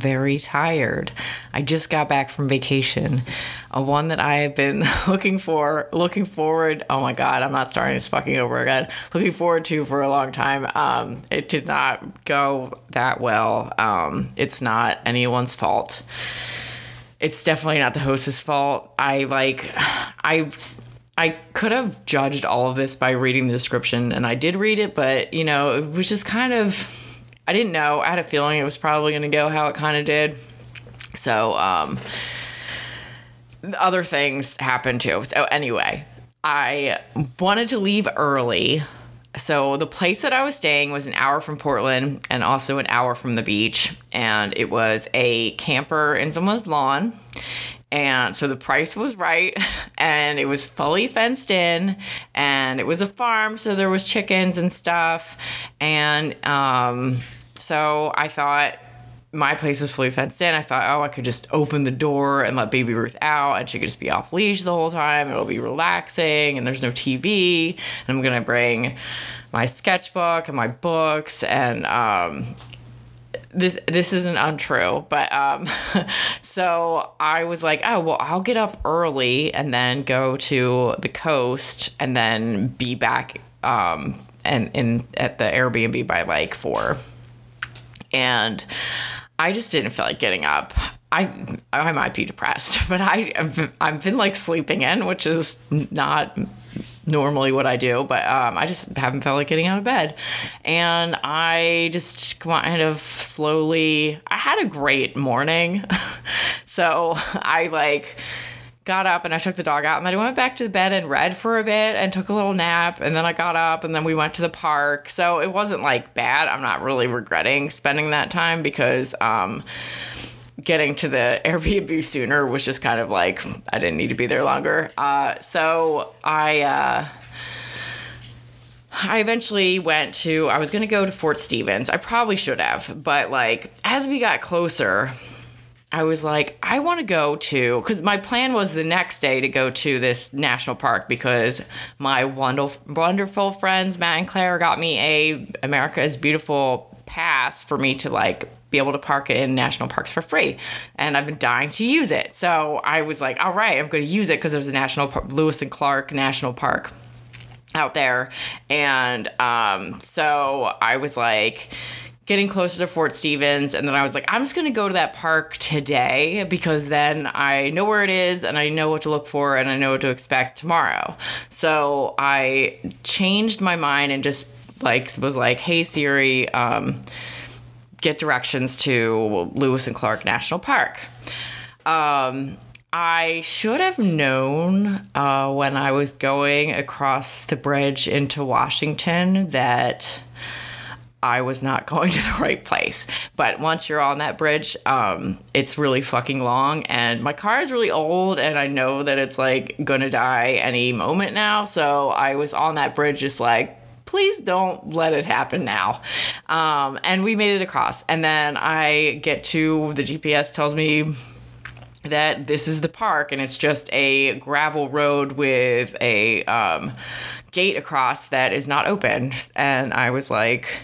very tired. I just got back from vacation, a one that I have been looking for, looking forward. Oh my God, I'm not starting this fucking over again. Looking forward to for a long time. Um, it did not go that well. Um, it's not anyone's fault. It's definitely not the host's fault. I like, I. I could have judged all of this by reading the description, and I did read it, but you know, it was just kind of I didn't know. I had a feeling it was probably going to go how it kind of did. So, um, other things happened too. So, anyway, I wanted to leave early. So, the place that I was staying was an hour from Portland and also an hour from the beach. And it was a camper in someone's lawn. And so the price was right and it was fully fenced in and it was a farm. So there was chickens and stuff. And, um, so I thought my place was fully fenced in. I thought, oh, I could just open the door and let baby Ruth out and she could just be off leash the whole time. It'll be relaxing and there's no TV. And I'm to bring my sketchbook and my books and, um, this this isn't untrue, but um, so I was like, oh well, I'll get up early and then go to the coast and then be back um and in at the Airbnb by like four and I just didn't feel like getting up. I I might be depressed, but I I've, I've been like sleeping in, which is not normally what I do, but um, I just haven't felt like getting out of bed. And I just kind of slowly, I had a great morning. so I like got up and I took the dog out and then I went back to the bed and read for a bit and took a little nap and then I got up and then we went to the park. So it wasn't like bad. I'm not really regretting spending that time because um, getting to the Airbnb sooner was just kind of like I didn't need to be there longer. Uh, so I uh, I eventually went to I was going to go to Fort Stevens. I probably should have, but like as we got closer, I was like, I want to go to, because my plan was the next day to go to this national park because my wonderful, wonderful friends Matt and Claire got me a America is Beautiful pass for me to like be able to park it in national parks for free, and I've been dying to use it. So I was like, all right, I'm going to use it because there's a national Lewis and Clark National Park out there, and um, so I was like getting closer to Fort Stevens. And then I was like, I'm just going to go to that park today because then I know where it is and I know what to look for and I know what to expect tomorrow. So I changed my mind and just like was like, hey Siri, um, get directions to Lewis and Clark National Park. Um, I should have known uh, when I was going across the bridge into Washington that I was not going to the right place. But once you're on that bridge, um, it's really fucking long. And my car is really old, and I know that it's like gonna die any moment now. So I was on that bridge, just like, please don't let it happen now. Um, and we made it across. And then I get to the GPS tells me that this is the park and it's just a gravel road with a um, gate across that is not open. And I was like,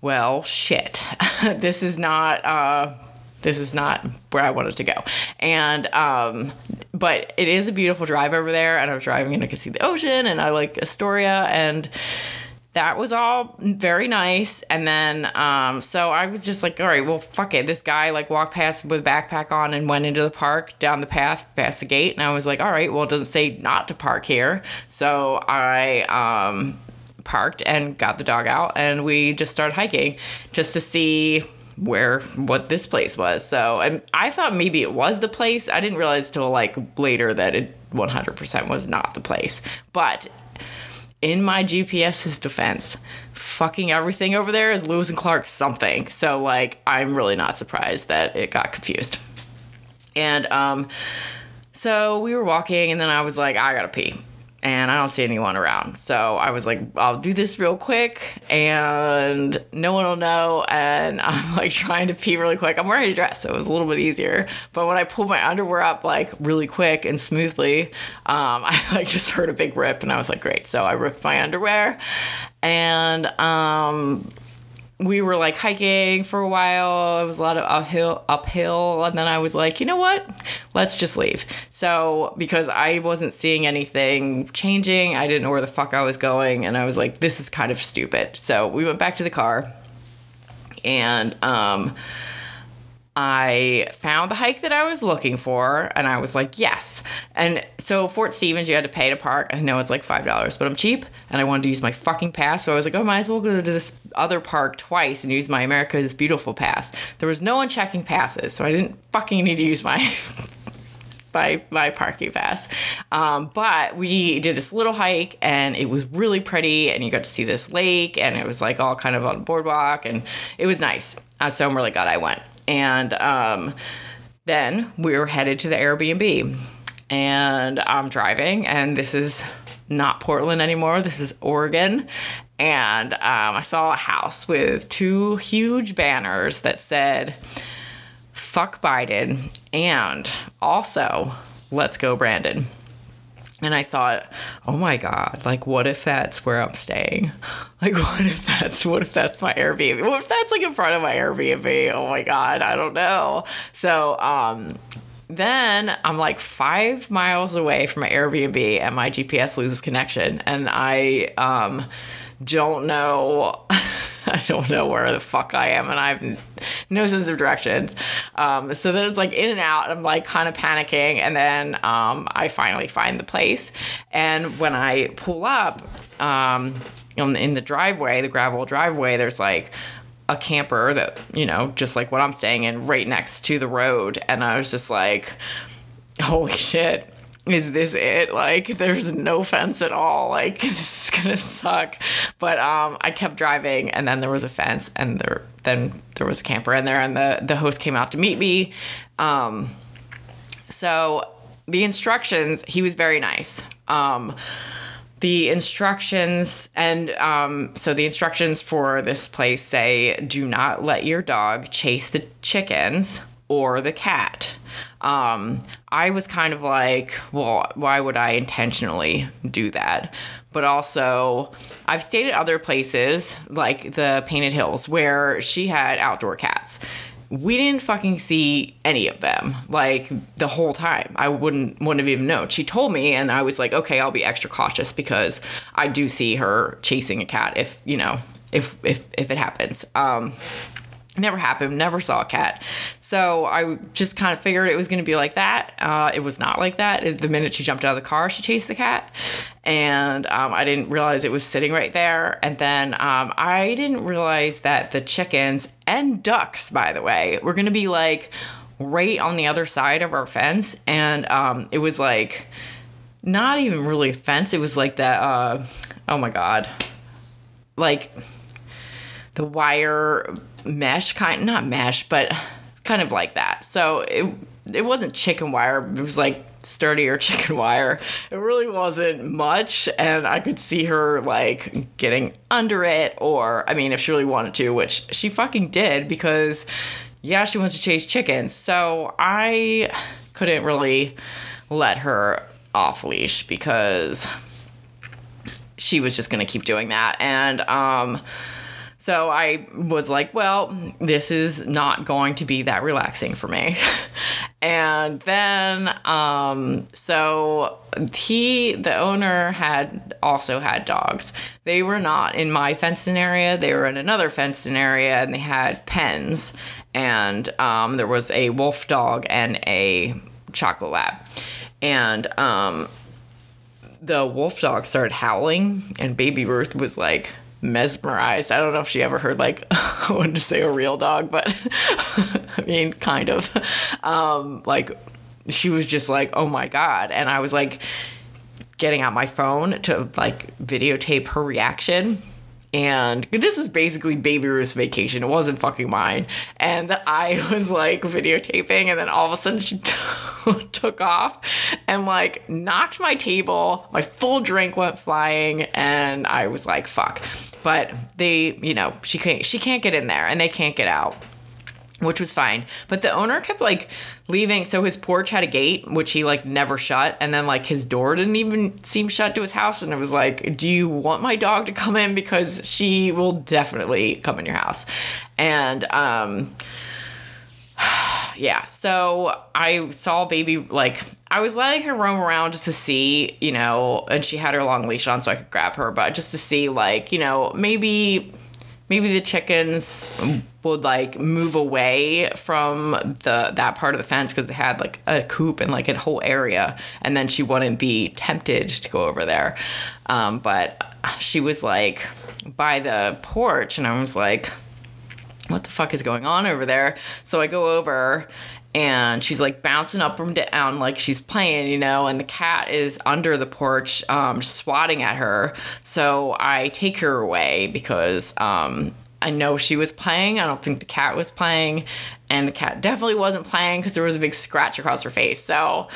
well, shit. this is not. Uh, this is not where I wanted to go. And um, but it is a beautiful drive over there, and I was driving and I could see the ocean, and I like Astoria, and that was all very nice. And then, um, so I was just like, all right, well, fuck it. This guy like walked past with backpack on and went into the park down the path past the gate. And I was like, all right, well, it doesn't say not to park here. So I, um, parked and got the dog out and we just started hiking just to see where what this place was. So and I thought maybe it was the place. I didn't realize till like later that it 100% was not the place. But in my GPS's defense, fucking everything over there is Lewis and Clark something. So like I'm really not surprised that it got confused. And um so we were walking and then I was like, I gotta pee and I don't see anyone around. So I was like, I'll do this real quick and no one will know. And I'm like trying to pee really quick. I'm wearing a dress, so it was a little bit easier. But when I pulled my underwear up like really quick and smoothly, um, I like just heard a big rip and I was like, great. So I ripped my underwear and um, we were like hiking for a while. It was a lot of uphill, uphill, and then I was like, you know what? Let's just leave. So because I wasn't seeing anything changing, I didn't know where the fuck I was going, and I was like, this is kind of stupid. So we went back to the car, and um, I found the hike that I was looking for, and I was like, yes. And so Fort Stevens, you had to pay to park. I know it's like five dollars, but I'm cheap, and I wanted to use my fucking pass. So I was like, oh, might as well go to this other park twice and use my America's Beautiful pass. There was no one checking passes, so I didn't fucking need to use my. my, my parking pass. Um, but we did this little hike and it was really pretty and you got to see this lake and it was like all kind of on boardwalk and it was nice. Uh, so I'm really glad I went. And um, then we were headed to the Airbnb. And I'm driving, and this is not Portland anymore. This is Oregon. And um, I saw a house with two huge banners that said, fuck Biden, and also, let's go, Brandon. And I thought, oh my God, like, what if that's where I'm staying? Like, what if that's, what if that's my Airbnb? What if that's like in front of my Airbnb? Oh my God, I don't know. So, um, then I'm like five miles away from my Airbnb and my GPS loses connection. And I, um, don't know. I don't know where the fuck I am, and I have no sense of directions. Um, so then it's like in and out. I'm like kind of panicking, and then um, I finally find the place. And when I pull up um, in the driveway, the gravel driveway, there's like a camper that you know, just like what I'm staying in, right next to the road. And I was just like, holy shit is this it? Like, there's no fence at all. Like, this is gonna suck. But um, I kept driving, and then there was a fence, and there then there was a camper in there, and the the host came out to meet me. Um, so the instructions, he was very nice. Um, the instructions and um, so the instructions for this place say do not let your dog chase the chickens or the cat um, I was kind of like, well, why would I intentionally do that? But also, I've stayed at other places like the Painted Hills where she had outdoor cats. We didn't fucking see any of them like the whole time. I wouldn't wouldn't have even known. She told me, and I was like, okay, I'll be extra cautious because I do see her chasing a cat if you know if if if it happens. Um, never happened never saw a cat. So i just kind of figured it was going to be like that. Uh, it was not like that. The minute she jumped out of the car she chased the cat. And um, i didn't realize it was sitting right there. And then um, i didn't realize that the chickens and ducks by the way were going to be like right on the other side of our fence. And um, it was like not even really a fence. It was like that uh, oh my god. Like the wire mesh kind not mesh but kind of like that. So it it wasn't chicken wire. It was like sturdier chicken wire. It really wasn't much and i could see her like getting under it or i mean if she really wanted to which she fucking did because yeah she wants to chase chickens. So i couldn't really let her off leash because she was just going to keep doing that. And um so I was like, well, this is not going to be that relaxing for me. and then, um, so he, the owner, had also had dogs. They were not in my fenced in area, they were in another fenced in area, and they had pens. And um, there was a wolf dog and a chocolate lab. And um, the wolf dog started howling, and Baby Ruth was like, mesmerized. I don't know if she ever heard like I to say a real dog, but I mean kind of. Um, like she was just like, "Oh my god." And I was like getting out my phone to like videotape her reaction. And this was basically Baby Ruth's vacation. It wasn't fucking mine. And I was like videotaping, and then all of a sudden she t- took off and like knocked my table. My full drink went flying, and I was like, fuck but they, you know, she can't she can't get in there and they can't get out. which was fine. But the owner kept like leaving. So his porch had a gate, which he like never shut. And then like his door didn't even seem shut to his house. And it was like, do you want my dog to come in? Because she will definitely come in your house. And, um, yeah, so I saw baby like I was letting her roam around just to see, you know, and she had her long leash on so I could grab her, but just to see like, you know, maybe maybe the chickens would like move away from the that part of the fence because they had like a coop and like a whole area and then she wouldn't be tempted to go over there. Um, but she was like by the porch and i was like what the fuck is going on over there? So i go over and she's like bouncing up and down like she's playing you know and the cat is under the porch um, swatting at her. So i take her away because um, i know she was playing. I don't think the cat was playing. And the cat definitely wasn't playing because there was a big scratch across her face. So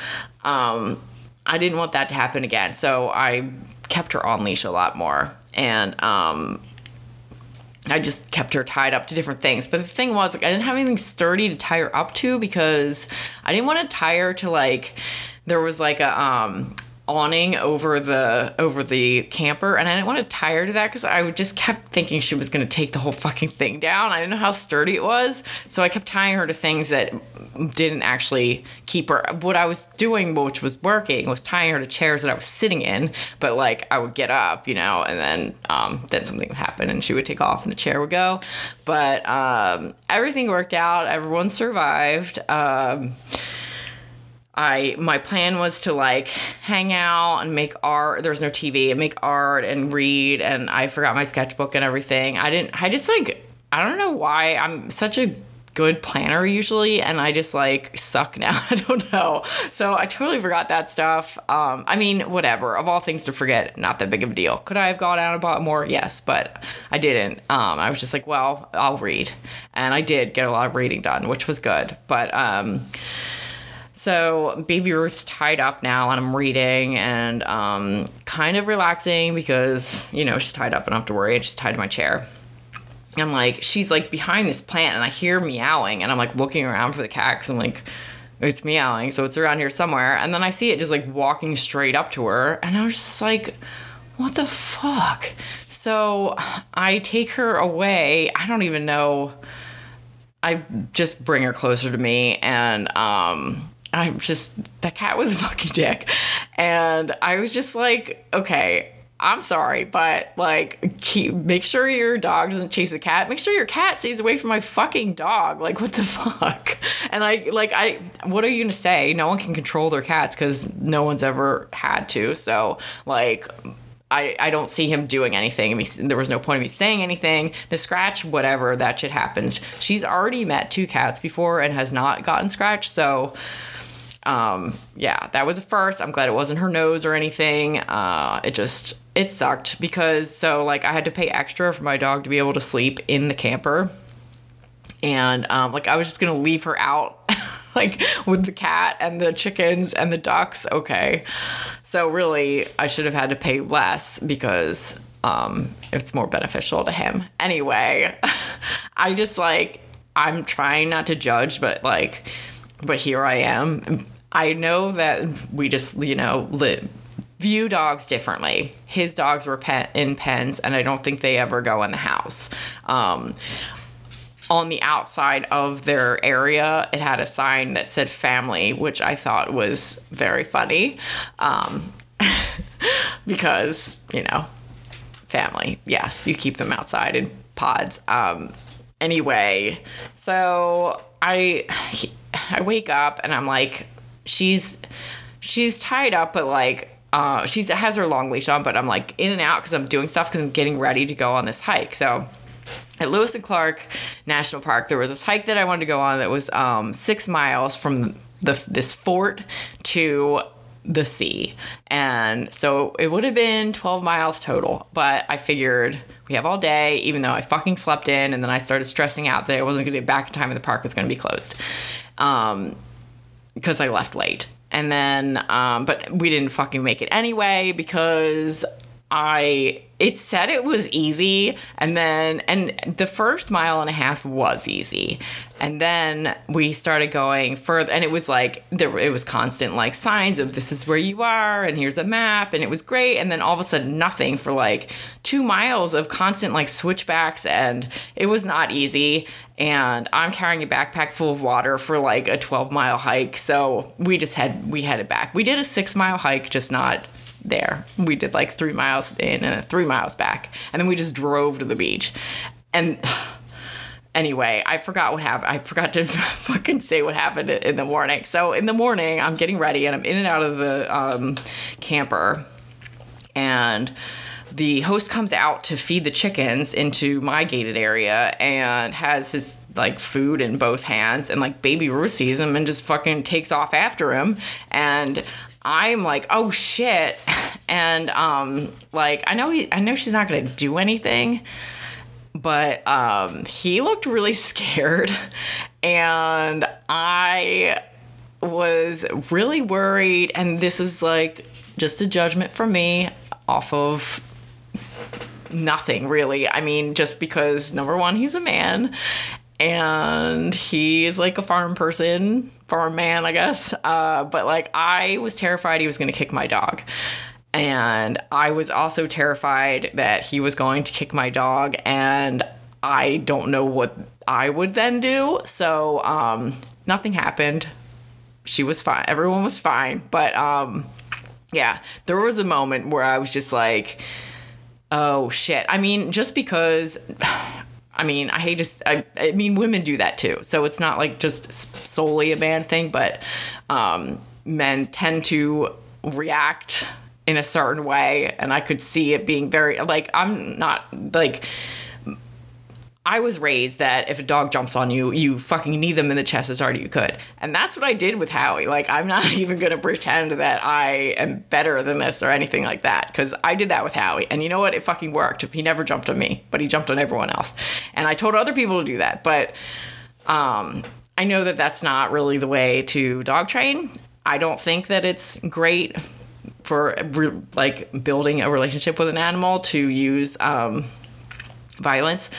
um, i didn't want that to happen again. So i kept her on leash a lot more. And um, I just kept her tied up to different things. But the thing was, like, I didn't have anything sturdy to tie her up to because I didn't want to tie her to like there was like a um awning over the over the camper and I didn't want to tie her to that because I just kept thinking she was going to take the whole fucking thing down. I didn't know how sturdy it was. So I kept tying her to things that didn't actually keep her. What I was doing, which was working, was tying her to chairs that I was sitting in. But like I would get up, you know, and then um, then something would happen and she would take off and the chair would go. But um, everything worked out. Everyone survived. Um, I my plan was to like hang out and make art. There's no TV and make art and read and I forgot my sketchbook and everything. I didn't I just like I don't know why I'm such a good planner usually and I just like suck now. I don't know. So I totally forgot that stuff. Um I mean, whatever. Of all things to forget, not that big of a deal. Could I have gone out and bought more? Yes, but I didn't. Um I was just like, well, I'll read. And I did get a lot of reading done, which was good. But um so baby Ruth's tied up now, and I'm reading and um, kind of relaxing because you know she's tied up, I don't have to worry. She's tied to my chair. I'm like, she's like behind this plant, and I hear meowing, and I'm like looking around for the cat because I'm like, it's meowing, so it's around here somewhere. And then I see it just like walking straight up to her, and I was just like, what the fuck? So I take her away. I don't even know. I just bring her closer to me, and um, I'm just that cat was a fucking dick. And I was just like, okay, I'm sorry, but like keep make sure your dog doesn't chase the cat. Make sure your cat stays away from my fucking dog. Like what the fuck? And I like I what are you to say? No one can control their cats cuz no one's ever had to. So like I, I don't see him doing anything. I mean, there was no point of me saying anything. The scratch, whatever, that shit happens. She's already met two cats before and has not gotten scratched. So, um, yeah, that was a first. I'm glad it wasn't her nose or anything. Uh, it just it sucked because so like I had to pay extra for my dog to be able to sleep in the camper, and um, like I was just gonna leave her out. like with the cat and the chickens and the ducks okay so really i should have had to pay less because um, it's more beneficial to him anyway i just like i'm trying not to judge but like but here i am I know that we just, you know, li- view dogs differently. His dogs were pet in pens, and I don't think they ever go in the house. Um, on the outside of their area, it had a sign that said family, which I thought was very funny um, because, you know, family. Yes, you keep them outside in pods. Um, anyway, so I. I wake up and I'm like, she's she's tied up, but like uh, she's has her long leash on, but I'm like in and out because I'm doing stuff because I'm getting ready to go on this hike. So at Lewis and Clark National Park, there was this hike that I wanted to go on that was um, six miles from the this fort to the sea. And so it would have been 12 miles total, but I figured we have all day, even though I fucking slept in. And then I started stressing out that I wasn't going to get back in time and the park was going to be closed. Um, because I left late. And then, um, but we didn't fucking make it anyway because I it said it was easy and then and the first mile and a half was easy. And then we started going further and it was like there it was constant like signs of this is where you are and here's a map and it was great. And then all of a sudden nothing for like 2 miles of constant like switchbacks and it was not easy. And I'm carrying a backpack full of water for like a 12 mile hike so we just had we headed back. We did a 6 mile hike just not there. We did like three miles in and three miles back. And then we just drove to the beach. And anyway, I forgot what happened. I forgot to fucking say what happened in the morning. So in the morning, I'm getting ready and I'm in and out of the um, camper. And the host comes out to feed the chickens into my gated area and has his like food in both hands and like baby Ruth sees him and just fucking takes off after him and I'm like, oh shit. And um like I know he I know she's not gonna do anything, but um he looked really scared and I was really worried and this is like just a judgment from me off of nothing really. I mean, just because number one, he's a man and he's like a farm person, farm man, I guess. Uh, but like, I was terrified he was going to kick my dog. And I was also terrified that he was going to kick my dog, and I don't know what I would then do. So, um, nothing happened. She was fine. Everyone was fine. But, um, yeah, there was a moment where I was just like, oh shit. I mean, just because I mean, I hate to. I, I mean, women do that too. So it's not like just solely a man thing, but um, men tend to react in a certain way, and I could see it being very like I'm not like I was raised that if a dog jumps on you, you fucking knee them in the chest as hard as you could. And that's what I did with Howie. Like, I'm not even going to pretend that I am better than this or anything like that because I did that with Howie. And you know what? It fucking worked. He never jumped on me, but he jumped on everyone else. And I told other people to do that. But um, I know that that's not really the way to dog train. I don't think that it's great for like building a relationship with an animal to use. Um, violence.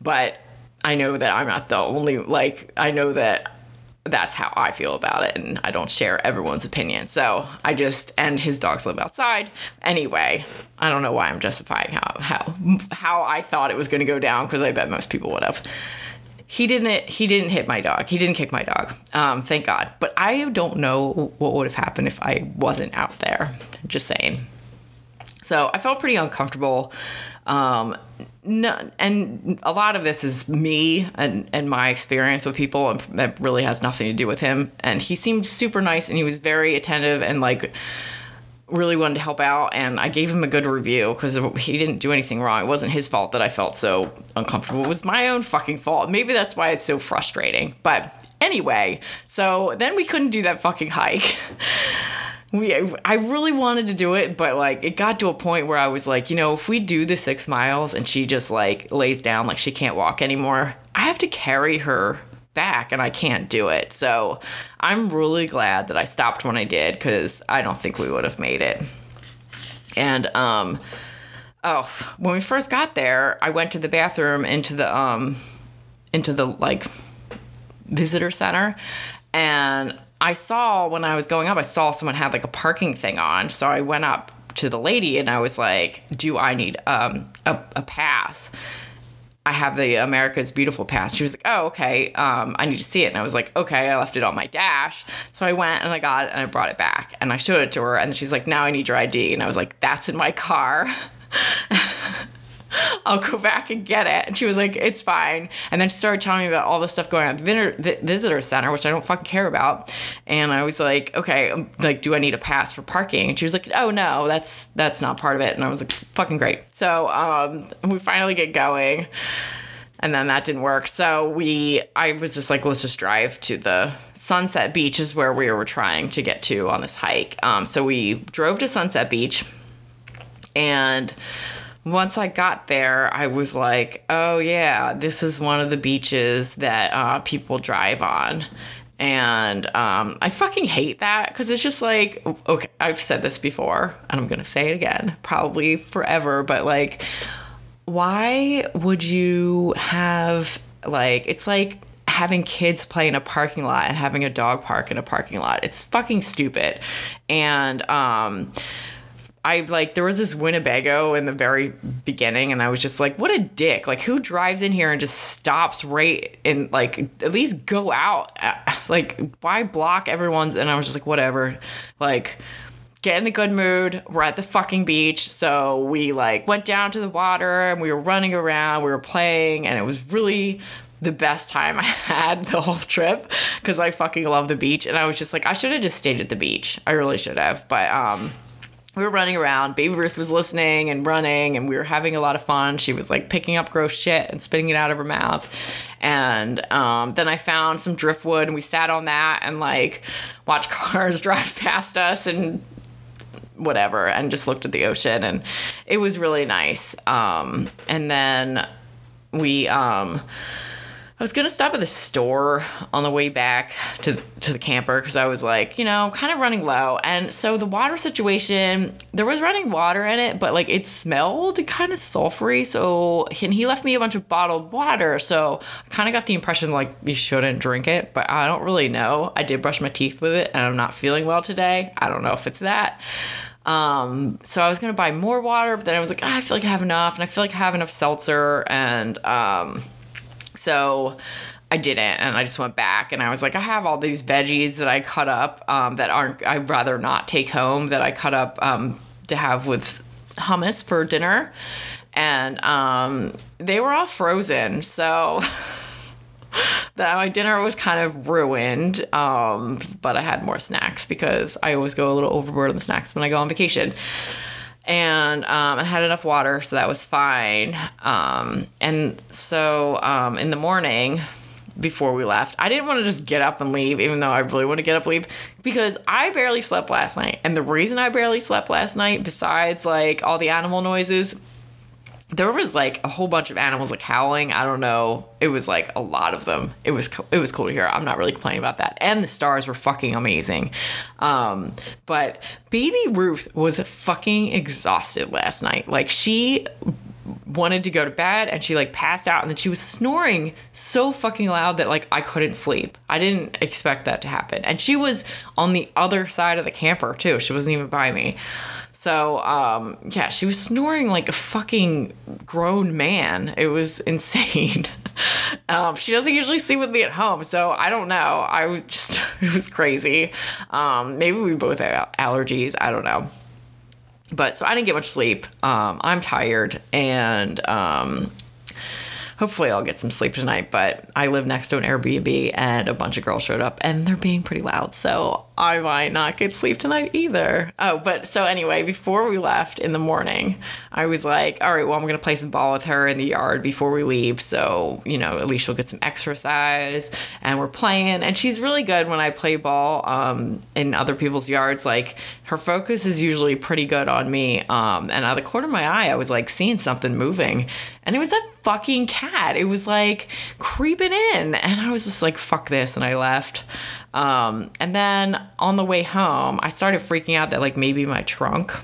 But I know that I'm not the only, like, I know that that's how I feel about it, and I don't share everyone's opinion. So I just and his dogs live outside anyway. I don't know why I'm justifying how how how I thought it was going to go down because I bet most people would have. He didn't. He didn't hit my dog. He didn't kick my dog. Um, thank God. But I don't know what would have happened if I wasn't out there. Just saying. So I felt pretty uncomfortable. Um, no, and a lot of this is me and, and my experience with people, and that really has nothing to do with him. And he seemed super nice, and he was very attentive and like really wanted to help out. And I gave him a good review because he didn't do anything wrong. It wasn't his fault that I felt so uncomfortable. It was my own fucking fault. Maybe that's why it's so frustrating. But anyway, so then we couldn't do that fucking hike. we I really wanted to do it, but like it got to a point where I was like, you know, if we do the six miles and she just like lays down like she can't walk anymore, I have to carry her back and I can't do it. So I'm really glad that I stopped when I did because I don't think we would have made it. And um oh, when we first got there, I went to the bathroom into the um into the like visitor center and I saw when I was going up, I saw someone had like a parking thing on. So I went up to the lady and I was like, Do I need um, a, a pass? I have the America's Beautiful pass. She was like, Oh, okay. Um, I need to see it. And I was like, Okay. I left it on my dash. So I went and I got it and I brought it back and I showed it to her. And she's like, Now I need your ID. And I was like, That's in my car. I'll go back and get it. And she was like, it's fine. And then she started telling me about all the stuff going on at the visitor center, which I don't fucking care about. And I was like, okay, um, like, do I need a pass for parking? And she was like, oh no, that's that's not part of it. And I was like, fucking great. So um, we finally get going. And then that didn't work. So we, I was just like, let's just drive to the Sunset Beach, is where we were trying to get to on this hike. Um, so we drove to Sunset Beach and once I got there, I was like, oh, yeah, this is one of the beaches that uh, people drive on. And um, I fucking hate that because it's just like, okay, I've said this before and I'm going to say it again, probably forever, but like, why would you have, like, it's like, having kids play in a parking lot and having a dog park in a parking lot. It's fucking stupid. And um I like there was this Winnebago in the very beginning and I was just like what a dick. Like who drives in here and just stops right and like at least go out. Like why block everyone's and I was just like whatever. Like get in a good mood. We're at the fucking beach. So we like went down to the water and we were running around, we were playing and it was really the best time I had the whole trip because I fucking love the beach. And I was just like, I should have just stayed at the beach. I really should have. But um, we were running around. Baby Ruth was listening and running, and we were having a lot of fun. She was like picking up gross shit and spitting it out of her mouth. And um, then I found some driftwood, and we sat on that and like watched cars drive past us and whatever, and just looked at the ocean. And it was really nice. Um, and then we. Um, I was gonna stop at the store on the way back to to the camper because I was like, you know, kind of running low, and so the water situation, there was running water in it, but like it smelled kind of sulfury. So and he left me a bunch of bottled water, so I kind of got the impression like you shouldn't drink it, but I don't really know. I did brush my teeth with it, and I'm not feeling well today. I don't know if it's that. Um, so I was gonna buy more water, but then I was like, ah, I feel like I have enough, and I feel like I have enough seltzer, and um so I didn't, and I just went back, and I was like, I have all these veggies that I cut up um, that aren't. I'd rather not take home that I cut up um, to have with hummus for dinner, and um, they were all frozen. So. that my dinner was kind of ruined, um, but I had more snacks because I always go a little overboard on the snacks when I go on vacation and um, I had enough water, so that was fine. Um, and so um, in the morning, before we left, I didn't want to just get up and leave, even though I really want to get up and leave, because I barely slept last night. And the reason I barely slept last night, besides like all the animal noises, there was like a whole bunch of animals like howling. I don't know. It was like a lot of them. It was co- it was cool to hear. I'm not really complaining about that. And the stars were fucking amazing. Um, but baby Ruth was fucking exhausted last night. Like she wanted to go to bed and she like passed out and then she was snoring so fucking loud that like I couldn't sleep. I didn't expect that to happen. And she was on the other side of the camper too. She wasn't even by me. So, um, yeah, she was snoring like a fucking grown man. It was insane. um, she doesn't usually sleep with me at home, so I don't know. I was just, it was crazy. Um, maybe we both have allergies. I don't know. But so I didn't get much sleep. Um, I'm tired and, um, hopefully I'll get some sleep tonight. But I live next to an Airbnb and a bunch of girls showed up and they're being pretty loud. So I might not get sleep tonight either. Oh, but so anyway, before we left in the morning, I was like, all right, well, I'm going to play some ball with her in the yard before we leave. So, you know, at least she'll get some exercise. And we're playing. And she's really good when I play ball um, in other people's yards. Like, her focus is usually pretty good on me. Um, and out of the corner of my eye, I was like seeing something moving. And it was that fucking cat. It was like creeping in. And I was just like, fuck this. And I left. Um, and then on the way home, I started freaking out that like maybe my trunk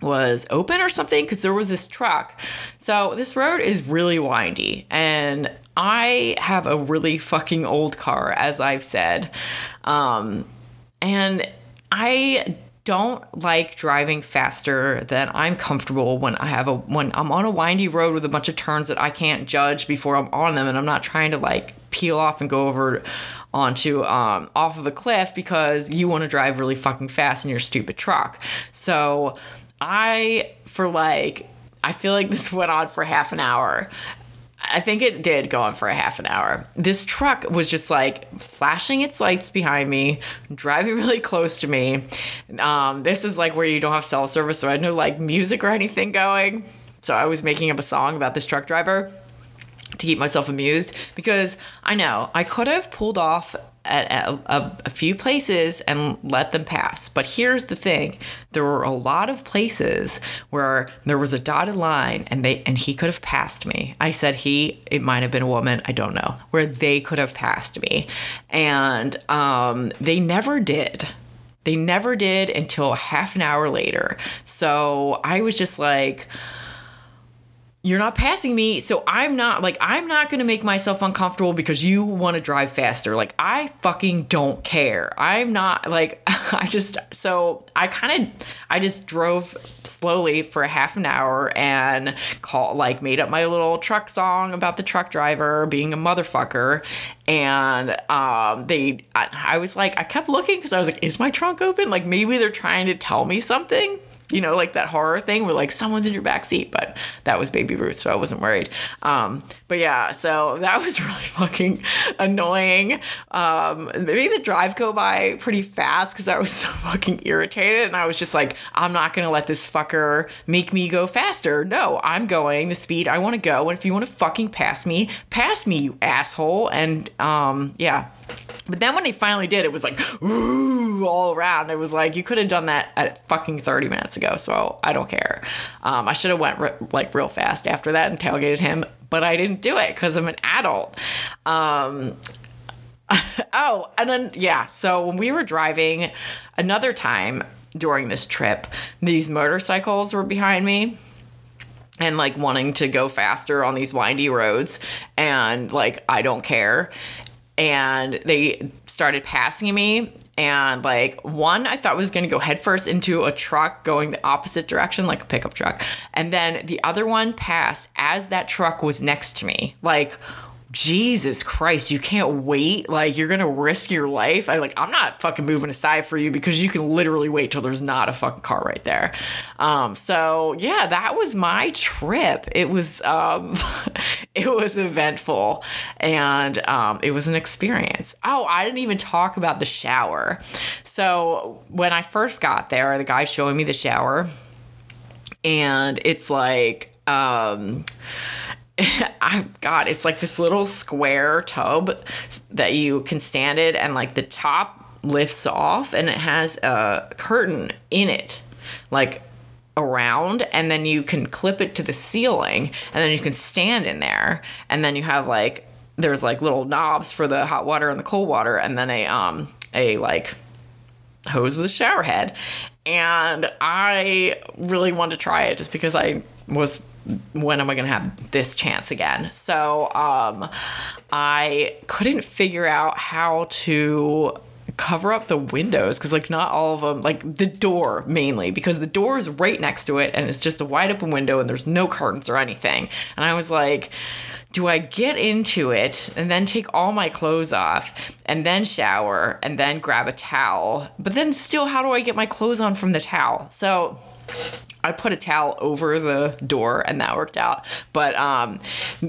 was open or something because there was this truck. So this road is really windy and I have a really fucking old car, as I've said. Um, and I don't like driving faster than I'm comfortable when I have a when I'm on a windy road with a bunch of turns that I can't judge before I'm on them and I'm not trying to like peel off and go over onto um, off of a cliff because you want to drive really fucking fast in your stupid truck. So I for like I feel like this went on for half an hour. I think it did go on for a half an hour. This truck was just like flashing its lights behind me, driving really close to me. Um, this is like where you don't have cell service, so I had no like music or anything going. So I was making up a song about this truck driver to keep myself amused because I know I could have pulled off at a, a, a, few places and let them pass. But here's the thing: there were a lot of places where there was a dotted line, and they and he could have passed me. I said he; it might have been a woman. I don't know where they could have passed me, and um, they never did. They never did until half an hour later. So I was just like you're not passing me so i'm not like i'm not going to make myself uncomfortable because you want to drive faster. Like i fucking don't care. I'm not like i just so i kind of i just drove slowly for a half an hour and call like made up my little truck song about the truck driver being a motherfucker. And um they I, I was like i kept looking because i was like is my trunk open? Like maybe they're trying to tell me something you know, like that horror thing where like someone's in your back seat, but that was Baby Ruth, so I wasn't worried. Um, but yeah, so that was really fucking annoying. Um, maybe the drive go by pretty fast because I was so fucking irritated, and I was just like, I'm not gonna let this fucker make me go faster. No, I'm going the speed I want to go, and if you want to fucking pass me, pass me, you asshole. And um, yeah. But then when they finally did, it was like, ooh, all around. It was like, you could have done that at fucking 30 minutes ago. So I don't care. Um, I should have went re- like real fast after that and tailgated him, but I didn't do it because I'm an adult. Um, oh, and then, yeah. So when we were driving another time during this trip, these motorcycles were behind me and like wanting to go faster on these windy roads and like I don't care and they started passing me. And like one I thought was going to go headfirst into a truck going the opposite direction like a pickup truck. And then the other one passed as that truck was next to me. Like Jesus Christ, you can't wait. Like you're gonna risk your life. I like I'm not fucking moving aside for you because you can literally wait till there's not a fucking car right there. Um, so yeah, that was my trip. It was um, it was eventful and um, it was an experience. Oh, I didn't even talk about the shower. So when I first got there, the guy showing me the shower, and it's like um I God, it's like this little square tub that you can stand it, and like the top lifts off, and it has a curtain in it, like around, and then you can clip it to the ceiling, and then you can stand in there, and then you have like there's like little knobs for the hot water and the cold water, and then a um a like hose with a shower head. And I really wanted to try it just because I was when am I going to have this chance again? So um, I couldn't figure out how to cover up the windows because like not all of them like the door mainly because the door is right next to it and it's just a wide open window and there's no curtains or anything. And i was like do i get into it and then take all my clothes off and then shower and then grab a towel? But then still how do i get my clothes on from the towel? So I put a towel over the door and that worked out. But um,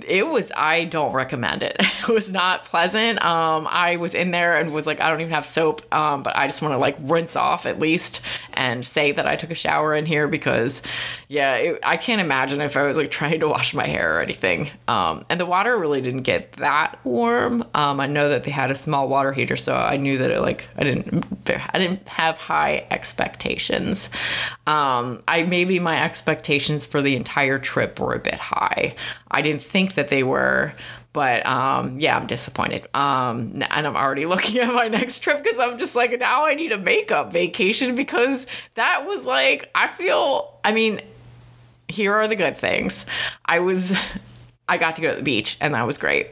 it was, I don't recommend it. It was not pleasant. Um, I was in there and was like, I don't even have soap, um, but I just want to like rinse off at least and say that I took a shower in here because, yeah, it, I can't imagine if I was like trying to wash my hair or anything. Um, and the water really didn't get that warm. Um, I know that they had a small water heater, so I knew that it like, I didn't, I didn't have high expectations. Um, I made maybe my expectations for the entire trip were a bit high. I didn't think that they were, but um, yeah, I'm disappointed. Um, and I'm already looking at my next trip because I'm just like, now I need a makeup vacation because that was like, I feel, I mean, here are the good things. I was, I got to go to the beach and that was great.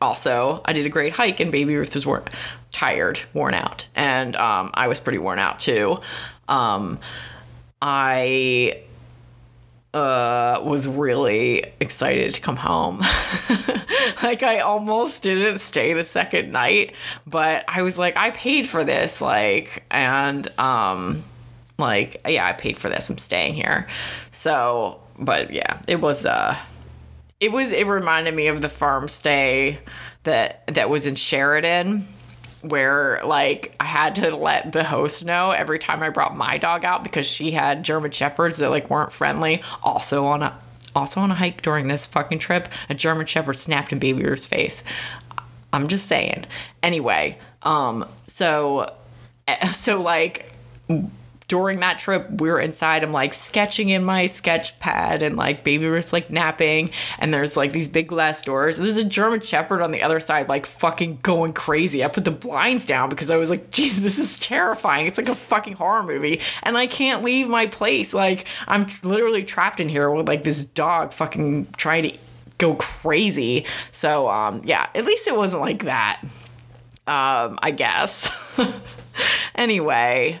Also, I did a great hike and Baby Ruth was worn, tired, worn out, and um, I was pretty worn out too. Um, I uh, was really excited to come home. like I almost didn't stay the second night, but I was like, I paid for this, like, and um, like, yeah, I paid for this. I'm staying here. So, but yeah, it was uh, it was it reminded me of the farm stay that that was in Sheridan where like I had to let the host know every time I brought my dog out because she had German shepherds that like weren't friendly. Also on a also on a hike during this fucking trip, a German shepherd snapped in Baby Ruth's face. I'm just saying. Anyway, um, so, so like, during that trip, we were inside. I'm like sketching in my sketch pad, and like baby was like napping. And there's like these big glass doors. There's a German Shepherd on the other side, like fucking going crazy. I put the blinds down because I was like, geez, this is terrifying. It's like a fucking horror movie, and I can't leave my place. Like I'm literally trapped in here with like this dog fucking trying to go crazy. So um, yeah, at least it wasn't like that. Um, I guess. anyway,